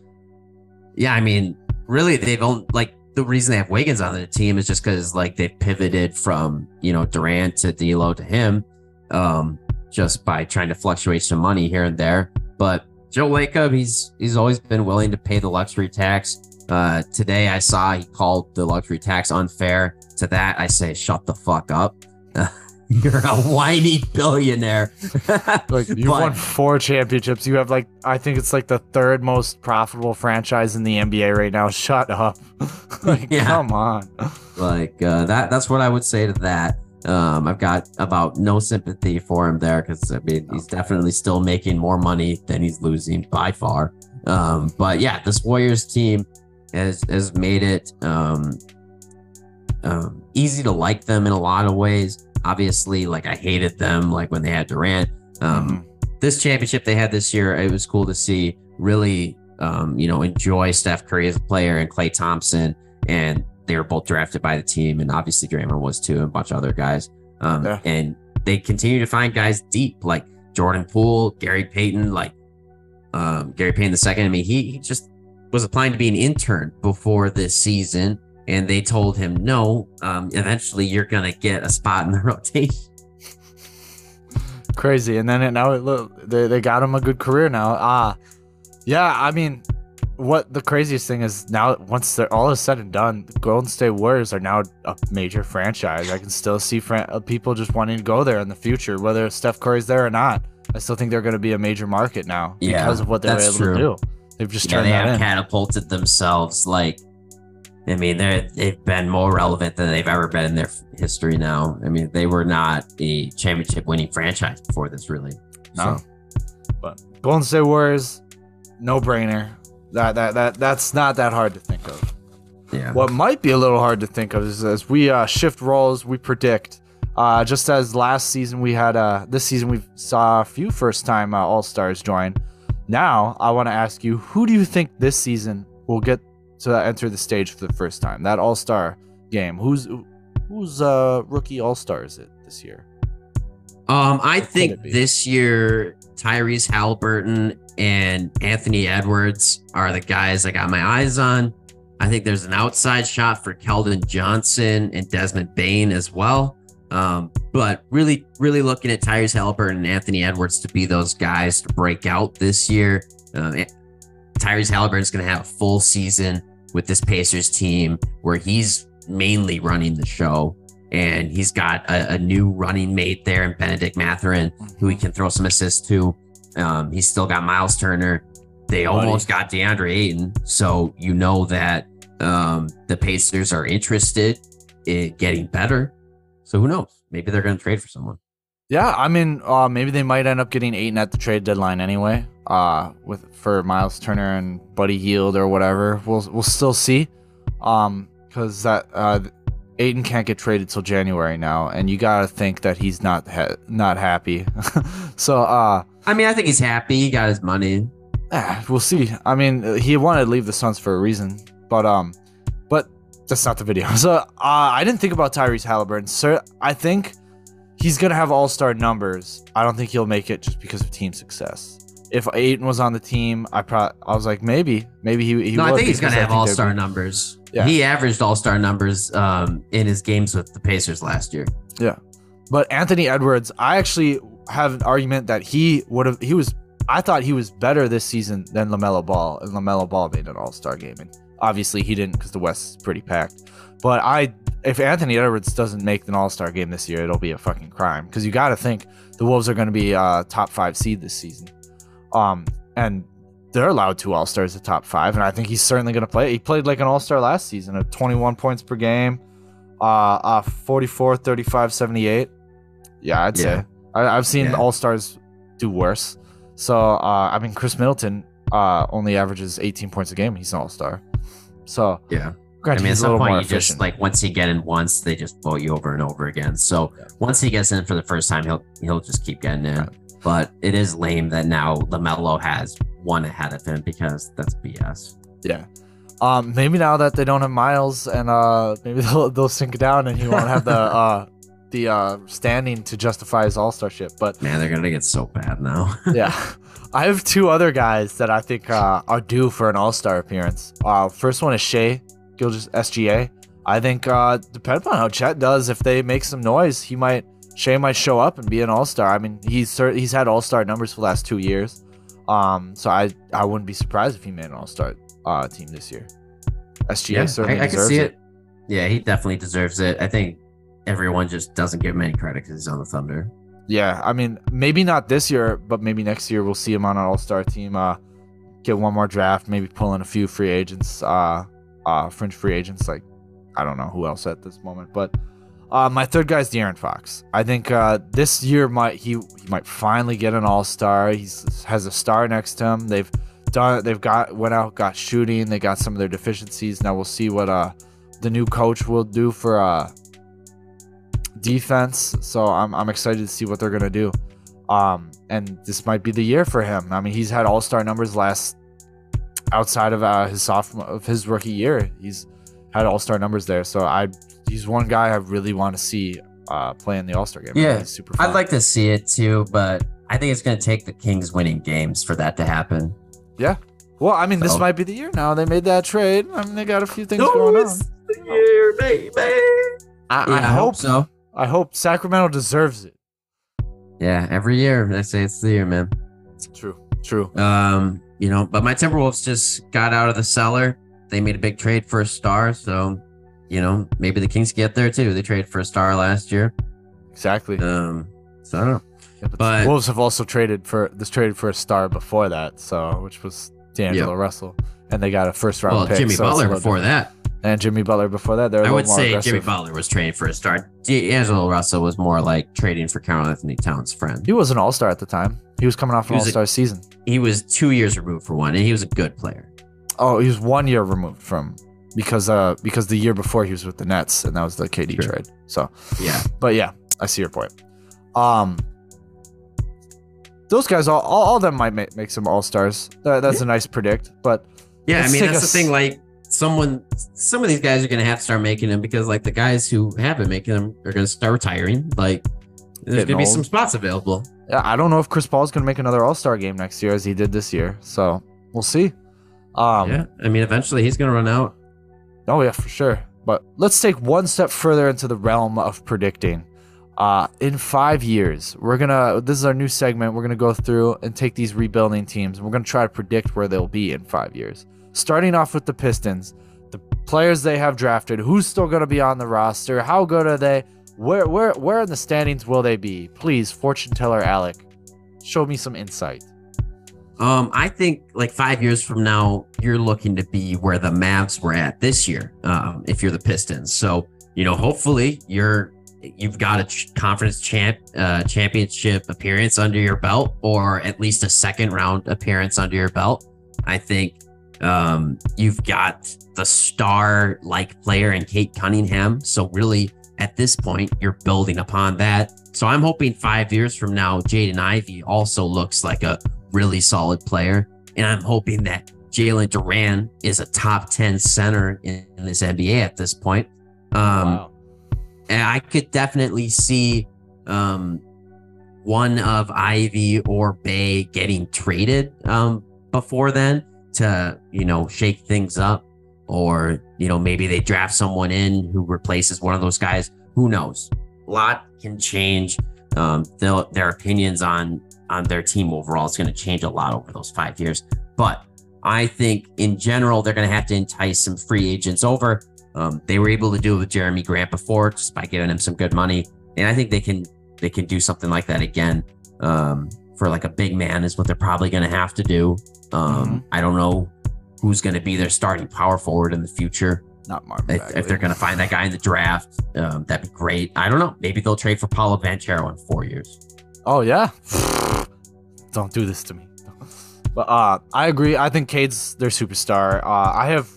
yeah, I mean, really, they've only like the reason they have Wiggins on the team is just because like they've pivoted from you know Durant to D'Lo to him, um, just by trying to fluctuate some money here and there. But Joe Lacob, he's he's always been willing to pay the luxury tax. Uh, today I saw he called the luxury tax unfair. To that I say, shut the fuck up. You're a whiny billionaire. Like you But- won four championships. You have like I think it's like the third most profitable franchise in the NBA right now. Shut up. like Yeah. come on. like uh, that that's what i would say to that um i've got about no sympathy for him there because i mean he's definitely still making more money than he's losing by far. Um but yeah this warriors team has has made it um um easy to like them in a lot of ways. Obviously like i hated them like when they had durant. Um this championship they had this year, it was cool to see. Really, um, you know, enjoy Steph Curry as a player and Klay Thompson, and they were both drafted by the team, and obviously Draymond was too, and a bunch of other guys. Um, Yeah. And they continue to find guys deep, like Jordan Poole, Gary Payton, like um, Gary Payton the second. I mean, he, he just was applying to be an intern before this season, and they told him, no, um, eventually you're gonna get a spot in the rotation. crazy and then it, now it look they, they got him a good career now ah yeah i mean what the craziest thing is now once they're all is said and done the golden state warriors are now a major franchise i can still see fran- uh, people just wanting to go there in the future whether steph curry's there or not i still think they're going to be a major market now Yeah, because of what they were that's able true. to do they've just yeah, turned they have in catapulted themselves. Like, I mean, they're they've been more relevant than they've ever been in their history. Now, I mean, they were not a championship winning franchise before this, really. no So, but golden state warriors no brainer that, that that that's not that hard to think of yeah. What might be a little hard to think of is as we uh, shift roles, we predict. Uh, just as last season we had, uh, this season we saw a few first time uh, All Stars join. Now I want to ask you, who do you think this season will get to enter the stage for the first time? That All Star game. Who's who's uh, rookie All Star is it this year? Um, I think this year Tyrese Halliburton and Anthony Edwards are the guys I got my eyes on. I think there's an outside shot for Keldon Johnson and Desmond Bane as well. Um, but really, really looking at Tyrese Halliburton and Anthony Edwards to be those guys to break out this year. Um, Tyrese Halliburton is going to have a full season with this Pacers team where he's mainly running the show and he's got a, a new running mate there in Bennedict Mathurin who he can throw some assists to. Um, he's still got Miles Turner. They Buddy. almost got DeAndre Ayton, so you know that um, the Pacers are interested in getting better. So who knows? Maybe they're going to trade for someone. Yeah, I mean, uh, maybe they might end up getting Ayton at the trade deadline anyway. Uh, with for Miles Turner and Buddy Hield or whatever, we'll we'll still see. Um, because that uh, Ayton can't get traded till January now, and you gotta think that he's not ha- not happy. so uh, I mean, I think he's happy. He got his money. eh, we'll see. I mean, he wanted to leave the Suns for a reason, but um, but that's not the video. So uh, I didn't think about Tyrese Halliburton. Sir, I think he's gonna have All Star numbers. I don't think he'll make it just because of team success. If Ayton was on the team, I probably I was like maybe maybe he. he no, I think he's gonna have all star numbers. Yeah. He averaged all star numbers um, in his games with the Pacers last year. Yeah, but Anthony Edwards, I actually have an argument that he would have. He was. I thought he was better this season than LaMelo Ball, and LaMelo Ball made an All Star game, and obviously he didn't because the West is pretty packed. But I, if Anthony Edwards doesn't make an All Star game this year, it'll be a fucking crime because you got to think the Wolves are going to be uh, top five seed this season, um, and they're allowed two All Stars at top five, and I think he's certainly going to play. He played like an All Star last season at 21 points per game, uh, uh 44, 35, 78. Yeah, I'd Yeah. say I, I've seen Yeah. All Stars do worse. So uh, I mean, Khris Middleton uh, only averages 18 points a game. He's an All Star. So Yeah. granted, I mean, at he's some point, you efficient. just like once you get in once, they just vote you over and over again. So Yeah. once he gets in for the first time, he'll he'll just keep getting in. Right. But it is lame that now LaMelo has one ahead of him because that's BS. Yeah. Um, maybe now that they don't have Miles and uh, maybe they'll they'll sink down and he won't have the uh, the uh, standing to justify his All Starship. But Man, they're gonna get so bad now. yeah, I have two other guys that I think uh, are due for an All Star appearance. Uh, first one is Shai Gilgeous SGA. I think uh, depending on how Chet does, if they make some noise, he might Shai might show up and be an All Star. I mean, he's he's had All Star numbers for the last two years. Um, so I I wouldn't be surprised if he made an All Star uh, team this year. SGA certainly I, I can see it. it. Yeah, he definitely deserves it. I think everyone just doesn't give him any credit because he's on the Thunder. Yeah, I mean, maybe not this year, but maybe next year we'll see him on an All Star team. Uh, get one more draft, maybe pull in a few free agents, uh, uh, fringe free agents. Like, I don't know who else at this moment, but uh, my third guy is De'Aaron Fox. I think uh, this year might he he might finally get an All Star. He's has a star next to him. They've done they've got went out got shooting. They got some of their deficiencies. Now we'll see what uh the new coach will do for uh defense. So I'm I'm excited to see what they're gonna do. Um, and this might be the year for him. I mean, he's had All Star numbers last outside of uh, his sophomore of his rookie year. He's had All Star numbers there. So I he's one guy I really want to see uh, play in the All Star game. Yeah, he's super. Fun. I'd like to see it too, but I think it's going to take the Kings winning games for that to happen. Yeah. Well, I mean, this might be the year now. They made that trade. I mean, they got a few things going on. the year, baby. I, Yeah, I hope so. I hope Sacramento deserves it. Yeah, every year I say it's the year, man. True. True. Um, you know, but my Timberwolves just got out of the cellar. They made a big trade for a star, so you know maybe the Kings get there too. They traded for a star last year. Exactly. Um, so I don't know. Yeah, but, but- Wolves have also traded for this traded for a star before that, so which was D'Angelo Russell, and they got a first round Well, pick. Jimmy so Butler before that. and Jimmy Butler before that. They're I would say aggressive. Jimmy Butler was trading for a star. D'Angelo Russell was more like trading for Karl-Anthony Towns' friend. He was an All Star at the time. He was coming off an All Star season. He was two years removed for one, and he was a good player. Oh, he was one year removed from because uh because the year before he was with the Nets and that was the KD Sure. trade. So, Yeah, but yeah, I see your point. Um, those guys, all all, all of them might make, make some All Stars. That, that's a nice predict, but yeah. I mean, that's a the thing. Like someone, some of these guys are going to have to start making them because, like, the guys who have been making them are going to start retiring. Like, there's going to be some spots available. yeah, I don't know if Chris Paul's gonna make another All Star game next year as he did this year. So we'll see. Um, yeah, I mean, eventually he's going to run out. Oh yeah, for sure. But let's take one step further into the realm of predicting. Uh, in five years, we're gonna. This is our new segment. We're gonna go through and take these rebuilding teams, and we're gonna try to predict where they'll be in five years. Starting off with the Pistons, the players they have drafted, who's still gonna be on the roster, how good are they, where, where, where in the standings will they be? Please, fortune teller Alec, show me some insight. Um, I think like five years from now, you're looking to be where the Mavs were at this year. Um, if you're the Pistons, so you know, hopefully you're you've got a ch- conference champ uh, championship appearance under your belt, or at least a second round appearance under your belt. I think Um, you've got the star like player in Cade Cunningham. So, really, at this point, you're building upon that. So, I'm hoping five years from now, Jaden Ivey also looks like a really solid player. And I'm hoping that Jalen Duren is a top 10 center in, in this NBA at this point. Um, wow. and I could definitely see um, one of Ivey or Bey getting traded um, before then to you know shake things up, or you know maybe they draft someone in who replaces one of those guys. Who knows? A lot can change. Um, their, their opinions on on their team overall is going to change a lot over those five years. But I think in general they're going to have to entice some free agents over. Um, they were able to do it with Jerami Grant before just by giving him some good money, and I think they can they can do something like that again. Um, for like a big man is what they're probably going to have to do. Um, I don't know who's going to be their starting power forward in the future. Not Marvin. If, if they're going to find that guy in the draft, um, that'd be great. I don't know. Maybe they'll trade for Paolo Banchero in four years. Oh yeah. Don't do this to me. But uh, I agree. I think Cade's their superstar. Uh, I have,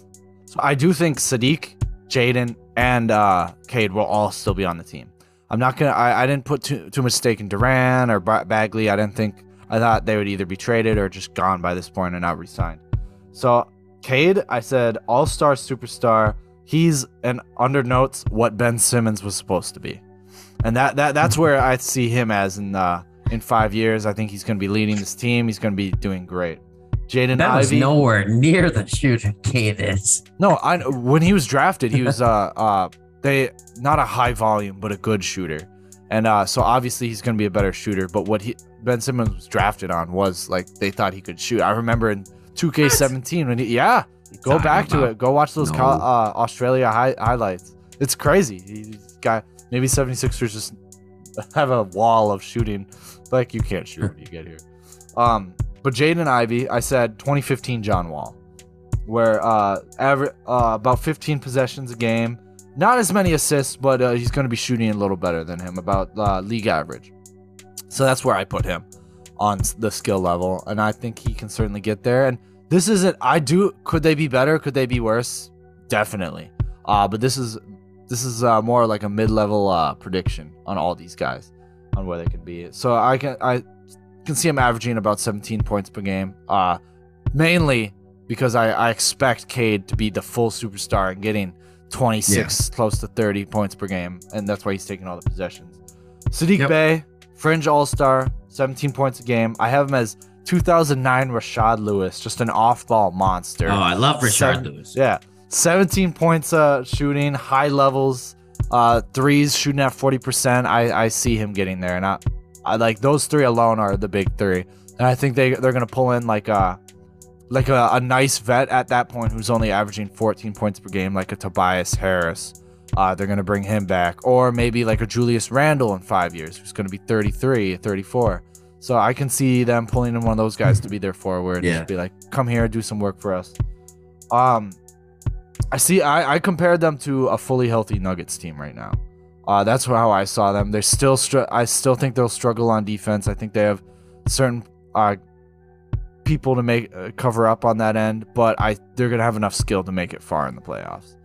so I do think Saddiq, Jaden, and uh, Cade will all still be on the team. I'm not gonna. I, I didn't put too too much stake in Duren or Bagley. I didn't think. I thought they would either be traded or just gone by this point and not re-signed. So Cade, I said all-star superstar. He's an under notes what Ben Simmons was supposed to be, and that that that's where I see him as in uh, in five years. I think he's going to be leading this team. He's going to be doing great. Jaden That was nowhere near the shooter Cade is. No, I when he was drafted, he was uh uh they not a high volume but a good shooter, and uh so obviously he's gonna be a better shooter. But what he Ben Simmons was drafted on was like they thought he could shoot. I remember in 2K17 when he yeah go back to it, go watch those No. col- uh, Australia hi- highlights. It's crazy. He- He's got maybe 76ers just have a wall of shooting. Like you can't shoot when you get here. Um, but Jaden Ivey, I said 2015 John Wall where uh, aver- uh about 15 possessions a game. Not as many assists, but uh, he's going to be shooting a little better than him, about uh, league average. So that's where I put him on the skill level, and I think he can certainly get there. And this isn't. I do. Could they be better? Could they be worse? Definitely. Uh, but this is this is uh, more like a mid-level uh, prediction on all these guys on where they can be. So I can I can see him averaging about 17 points per game. Uh, mainly because I, I expect Cade to be the full superstar and getting 26 close to 30 points per game, and that's why he's taking all the possessions. Saddiq Yep. Bey, fringe all star, 17 points a game. I have him as 2009 Rashard Lewis, just an off ball monster. Oh, I love Rashard Seven- Lewis. Yeah, 17 points uh, shooting, high levels, uh, threes shooting at 40%. I, I see him getting there, and I, I like those three alone are the big three. And I think they they're gonna pull in like a like a, a nice vet at that point who's only averaging 14 points per game, like a Tobias Harris. Uh, they're gonna bring him back, or maybe like a Julius Randle in five years, who's gonna be 33, 34. So I can see them pulling in one of those guys to be their forward. and Yeah. just be like, come here, do some work for us. Um, I see. I, I compared them to a fully healthy Nuggets team right now. Uh, that's how I saw them. They're still. Str- I still think they'll struggle on defense. I think they have certain uh, people to make uh, cover up on that end, but I they're gonna have enough skill to make it far in the playoffs.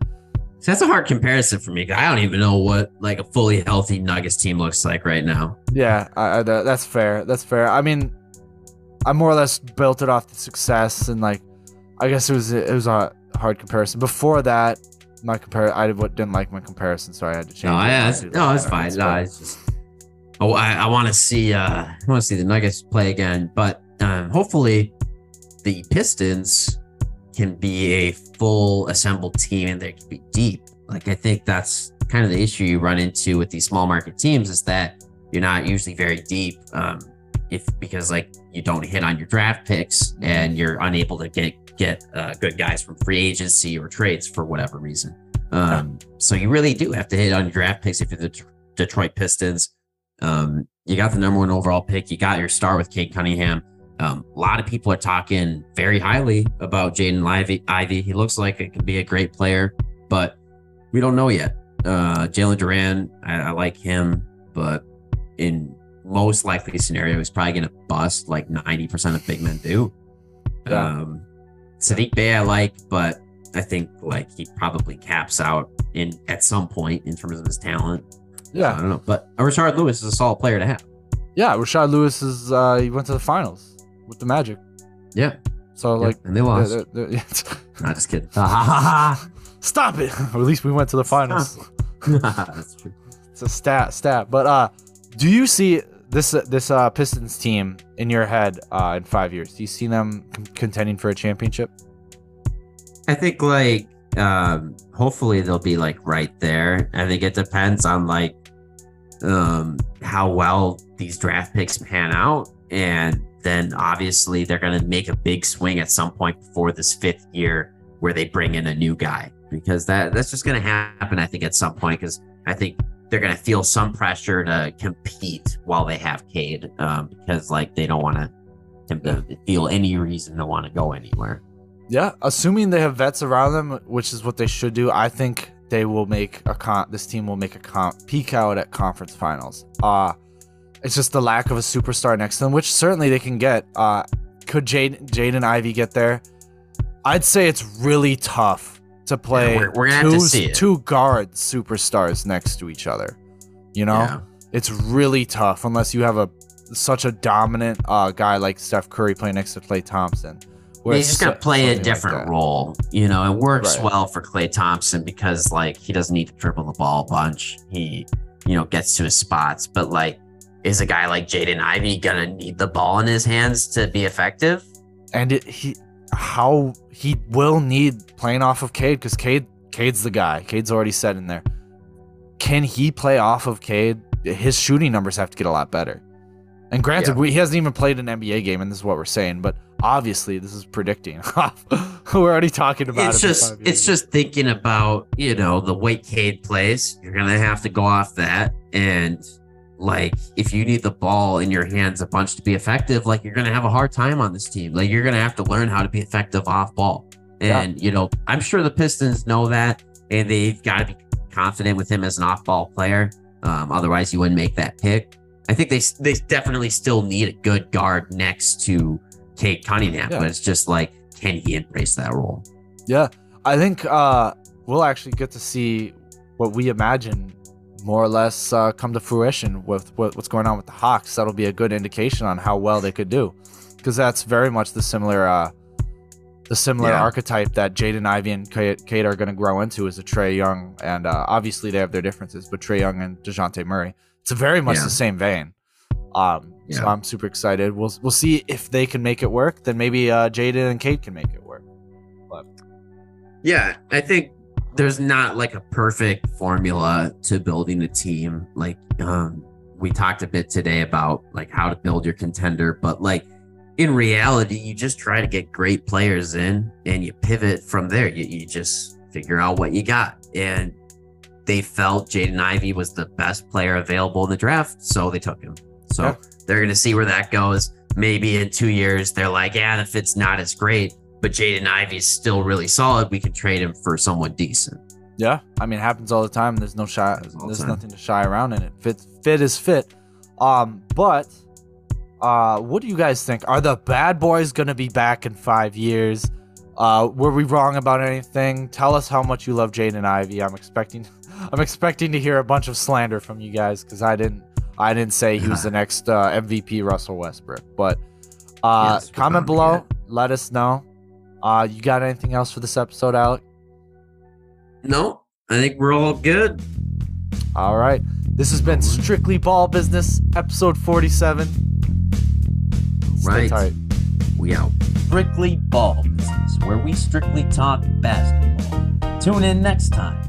So that's a hard comparison for me. I don't even know what like a fully healthy Nuggets team looks like right now. Yeah, I, I, that's fair. That's fair. I mean, I more or less built it off the success, and like, I guess it was it was a hard comparison. Before that, my compare I didn't like my comparison, so I had to change. No, it. yeah, I it's, no, it's fine. No, it's just. Oh, I, I want to see. Uh, I want to see the Nuggets play again, but um, hopefully, the Pistons can be a full assembled team and they can be deep. Like I think that's kind of the issue you run into with these small market teams is that you're not usually very deep. Um, if because like you don't hit on your draft picks and you're unable to get get uh, good guys from free agency or trades for whatever reason. Um, so you really do have to hit on your draft picks if you're the Detroit Pistons. Um, you got the number one overall pick. You got your star with Cade Cunningham. Um, a lot of people are talking very highly about Jaden Ivey. He looks like it could be a great player, but we don't know yet. Uh, Jalen Duren, I, I like him, but in most likely scenario, he's probably going to bust like 90% of big men do. Yeah. Um, Saddiq Bey I like, but I think like he probably caps out in at some point in terms of his talent. Yeah. I don't know, but Rashard Lewis is a solid player to have. yeah. Rashard Lewis is uh, he went to the finals with the Magic. Yeah, So yeah, like, and they lost. they're- they're- they're- Not just kidding. Ha ha ha stop it. or at least we went to the finals. That's true. It's a stat, stat. But uh, do you see this this uh Pistons team in your head uh in five years? Do you see them con- contending for a championship? I think like um hopefully they'll be like right there. I think it depends on like um how well these draft picks pan out and then obviously they're going to make a big swing at some point before this fifth year where they bring in a new guy because that that's just going to happen I think at some point cuz I think they're going to feel some pressure to compete while they have Cade um because like they don't want to him to feel any reason to want to go anywhere. Yeah, assuming they have vets around them, which is what they should do. I think they will make a con. This team will make a con peak out at conference finals. Uh it's just the lack of a superstar next to them, which certainly they can get. Uh, could Jade Jade and Ivy get there? I'd say it's really tough to play we're- we're gonna have to two, see it. two guard superstars next to each other. You know, Yeah. it's really tough unless you have a such a dominant uh, guy like Steph Curry playing next to Klay Thompson. where He's just gonna play a something like different role. You know, it works Right. well for Klay Thompson because like he doesn't need to dribble the ball a bunch. He, you know, gets to his spots. But like, is a guy like Jaden Ivey gonna need the ball in his hands to be effective? and it, he how he will need playing off of Cade because Cade Cade's the guy. Cade's already set in there. Can he play off of Cade? His shooting numbers have to get a lot better. And granted, Yeah. we, he hasn't even played an NBA game, and this is what we're saying. But obviously, this is predicting. we're already talking about it's it. just it's just thinking about you know the way Cade plays. You're gonna have to go off that, and like if you need the ball in your hands a bunch to be effective, like you're gonna have a hard time on this team. Like you're gonna have to learn how to be effective off ball. Yeah. And you know, I'm sure the Pistons know that, and they've got to be confident with him as an off-ball player. Um, otherwise, you wouldn't make that pick. I think they they definitely still need a good guard next to Cade Cunningham, Yeah. but it's just like, can he embrace that role? Yeah, I think uh, we'll actually get to see what we imagine more or less uh, come to fruition with what, what's going on with the Hawks. That'll be a good indication on how well they could do, because that's very much the similar, uh, the similar Yeah. archetype that Jaden Ivey and Cade, Cade are going to grow into is a Trae Young, and uh, obviously they have their differences, but Trae Young and Dejounte Murray, it's very much Yeah. the same vein. Um, So I'm super excited. We'll we'll see if they can make it work. Then maybe uh, Jaden and Cade can make it work. Yeah, I think there's not like a perfect formula to building a team. Like um we talked a bit today about like how to build your contender, but like in reality, you just try to get great players in and you pivot from there. You, you just figure out what you got. And they felt Jaden Ivey was the best player available in the draft, so they took him. So Yeah. they're gonna see where that goes. Maybe in two years, they're like, yeah, if it's not as great, but Jaden Ivey's still really solid. We can trade him for someone decent. Yeah, I mean, it happens all the time. There's no shy. There's time. nothing to shy around in it. Fit, fit is fit. Um, but uh, what do you guys think? Are the bad boys gonna be back in five years? Uh, were we wrong about anything? Tell us how much you love Jaden Ivey. I'm expecting, I'm expecting to hear a bunch of slander from you guys because I didn't, I didn't say he was the next uh, MVP Russell Westbrook. But uh, comment below. Let us know. Uh, you got anything else for this episode, Alec? No, I think we're all good. All right. This has been Strictly Ball Business, episode 47. Stay Right. tight. We out. Strictly Ball Business, where we strictly talk basketball. Tune in next time